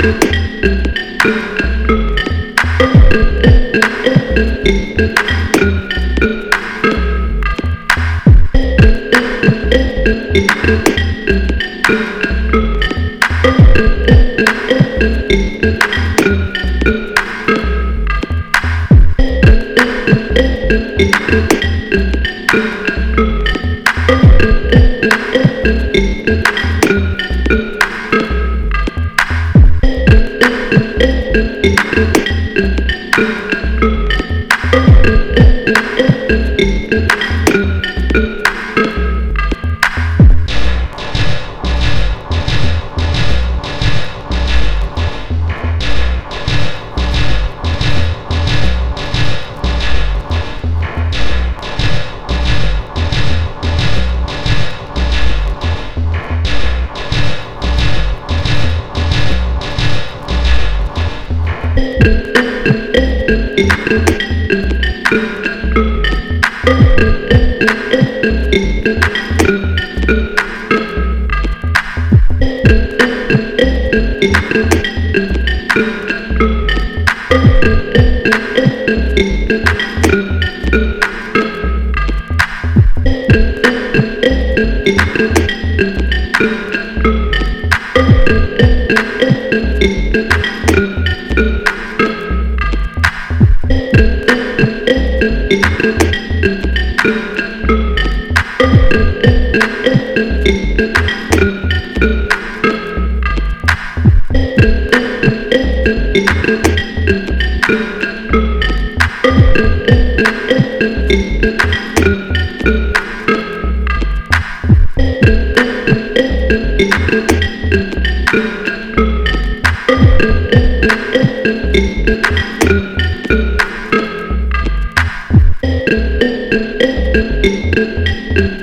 Thank it. Thank you. Yeah.